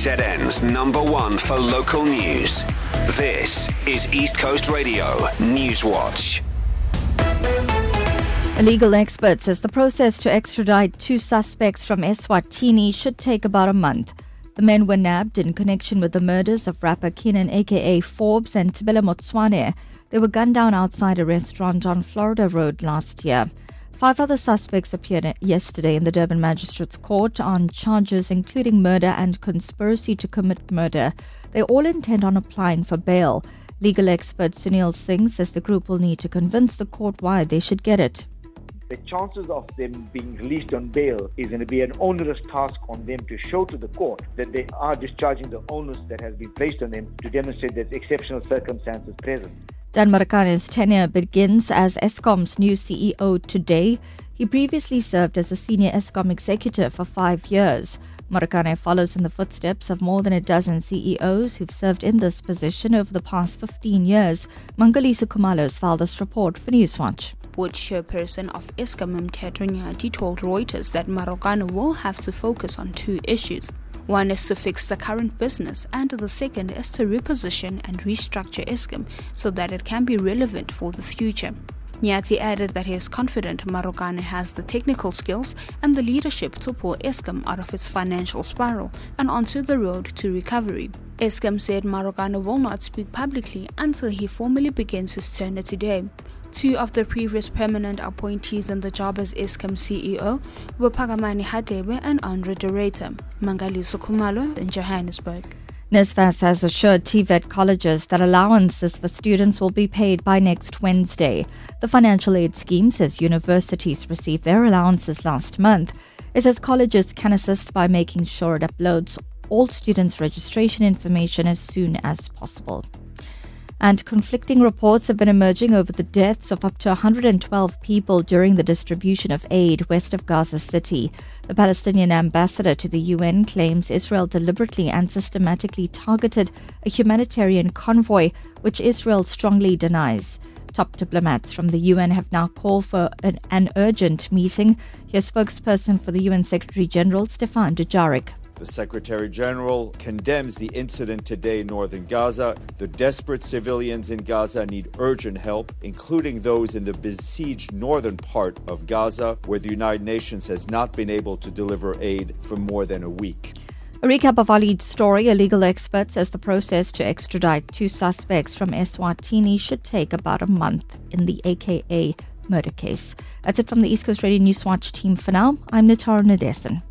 KZN's number one for local news. This is East Coast Radio News Watch. A legal expert says the process to extradite two suspects from Eswatini should take about a month. The men were nabbed in connection with the murders of rapper Kiernan aka Forbes and Tebello Motsoane. They were gunned down outside a restaurant on Florida Road last year. Five other suspects appeared yesterday in the Durban Magistrates Court on charges including murder and conspiracy to commit murder. They all intend on applying for bail. Legal expert Sunil Singh says the group will need to convince the court why they should get it. The chances of them being released on bail is going to be an onerous task on them to show to the court that they are discharging the onus that has been placed on them to demonstrate that exceptional circumstances present. Dan Marokane's tenure begins as Eskom's new CEO today. He previously served as a senior Eskom executive for five years. Marakane follows in the footsteps of more than a dozen CEOs who've served in this position over the past 15 years. Mangaliso Khumalo's filed this report for Newswatch. Board chairperson of Eskom Mteto told Reuters that Marokane will have to focus on two issues. One is to fix the current business, and the second is to reposition and restructure Eskom so that it can be relevant for the future. Nyati added that he is confident Marokane has the technical skills and the leadership to pull Eskom out of its financial spiral and onto the road to recovery. Eskom said Marokane will not speak publicly until he formally begins his tenure today. Two of the previous permanent appointees in the job as Eskom CEO were Phakamani Hadebe and Andre de Ruyter. Mangaliso Khumalo in Johannesburg. NSFAS has assured TVET colleges that allowances for students will be paid by next Wednesday. The financial aid scheme says universities received their allowances last month. It says colleges can assist by making sure it uploads all students' registration information as soon as possible and conflicting reports have been emerging over the deaths of up to 112 people during the distribution of aid west of Gaza City. The Palestinian ambassador to the UN claims Israel deliberately and systematically targeted a humanitarian convoy, which Israel strongly denies. Top diplomats from the UN have now called for an, an urgent meeting. Here's spokesperson for the UN Secretary General, Stefan Dujarric. The Secretary General condemns the incident today in northern Gaza. The desperate civilians in Gaza need urgent help, including those in the besieged northern part of Gaza, where the United Nations has not been able to deliver aid for more than a week. A recap of our lead story. A legal expert says the process to extradite two suspects from Eswatini should take about a month in the AKA murder case. That's it from the East Coast Radio Newswatch team for now. I'm Natara Nadesan.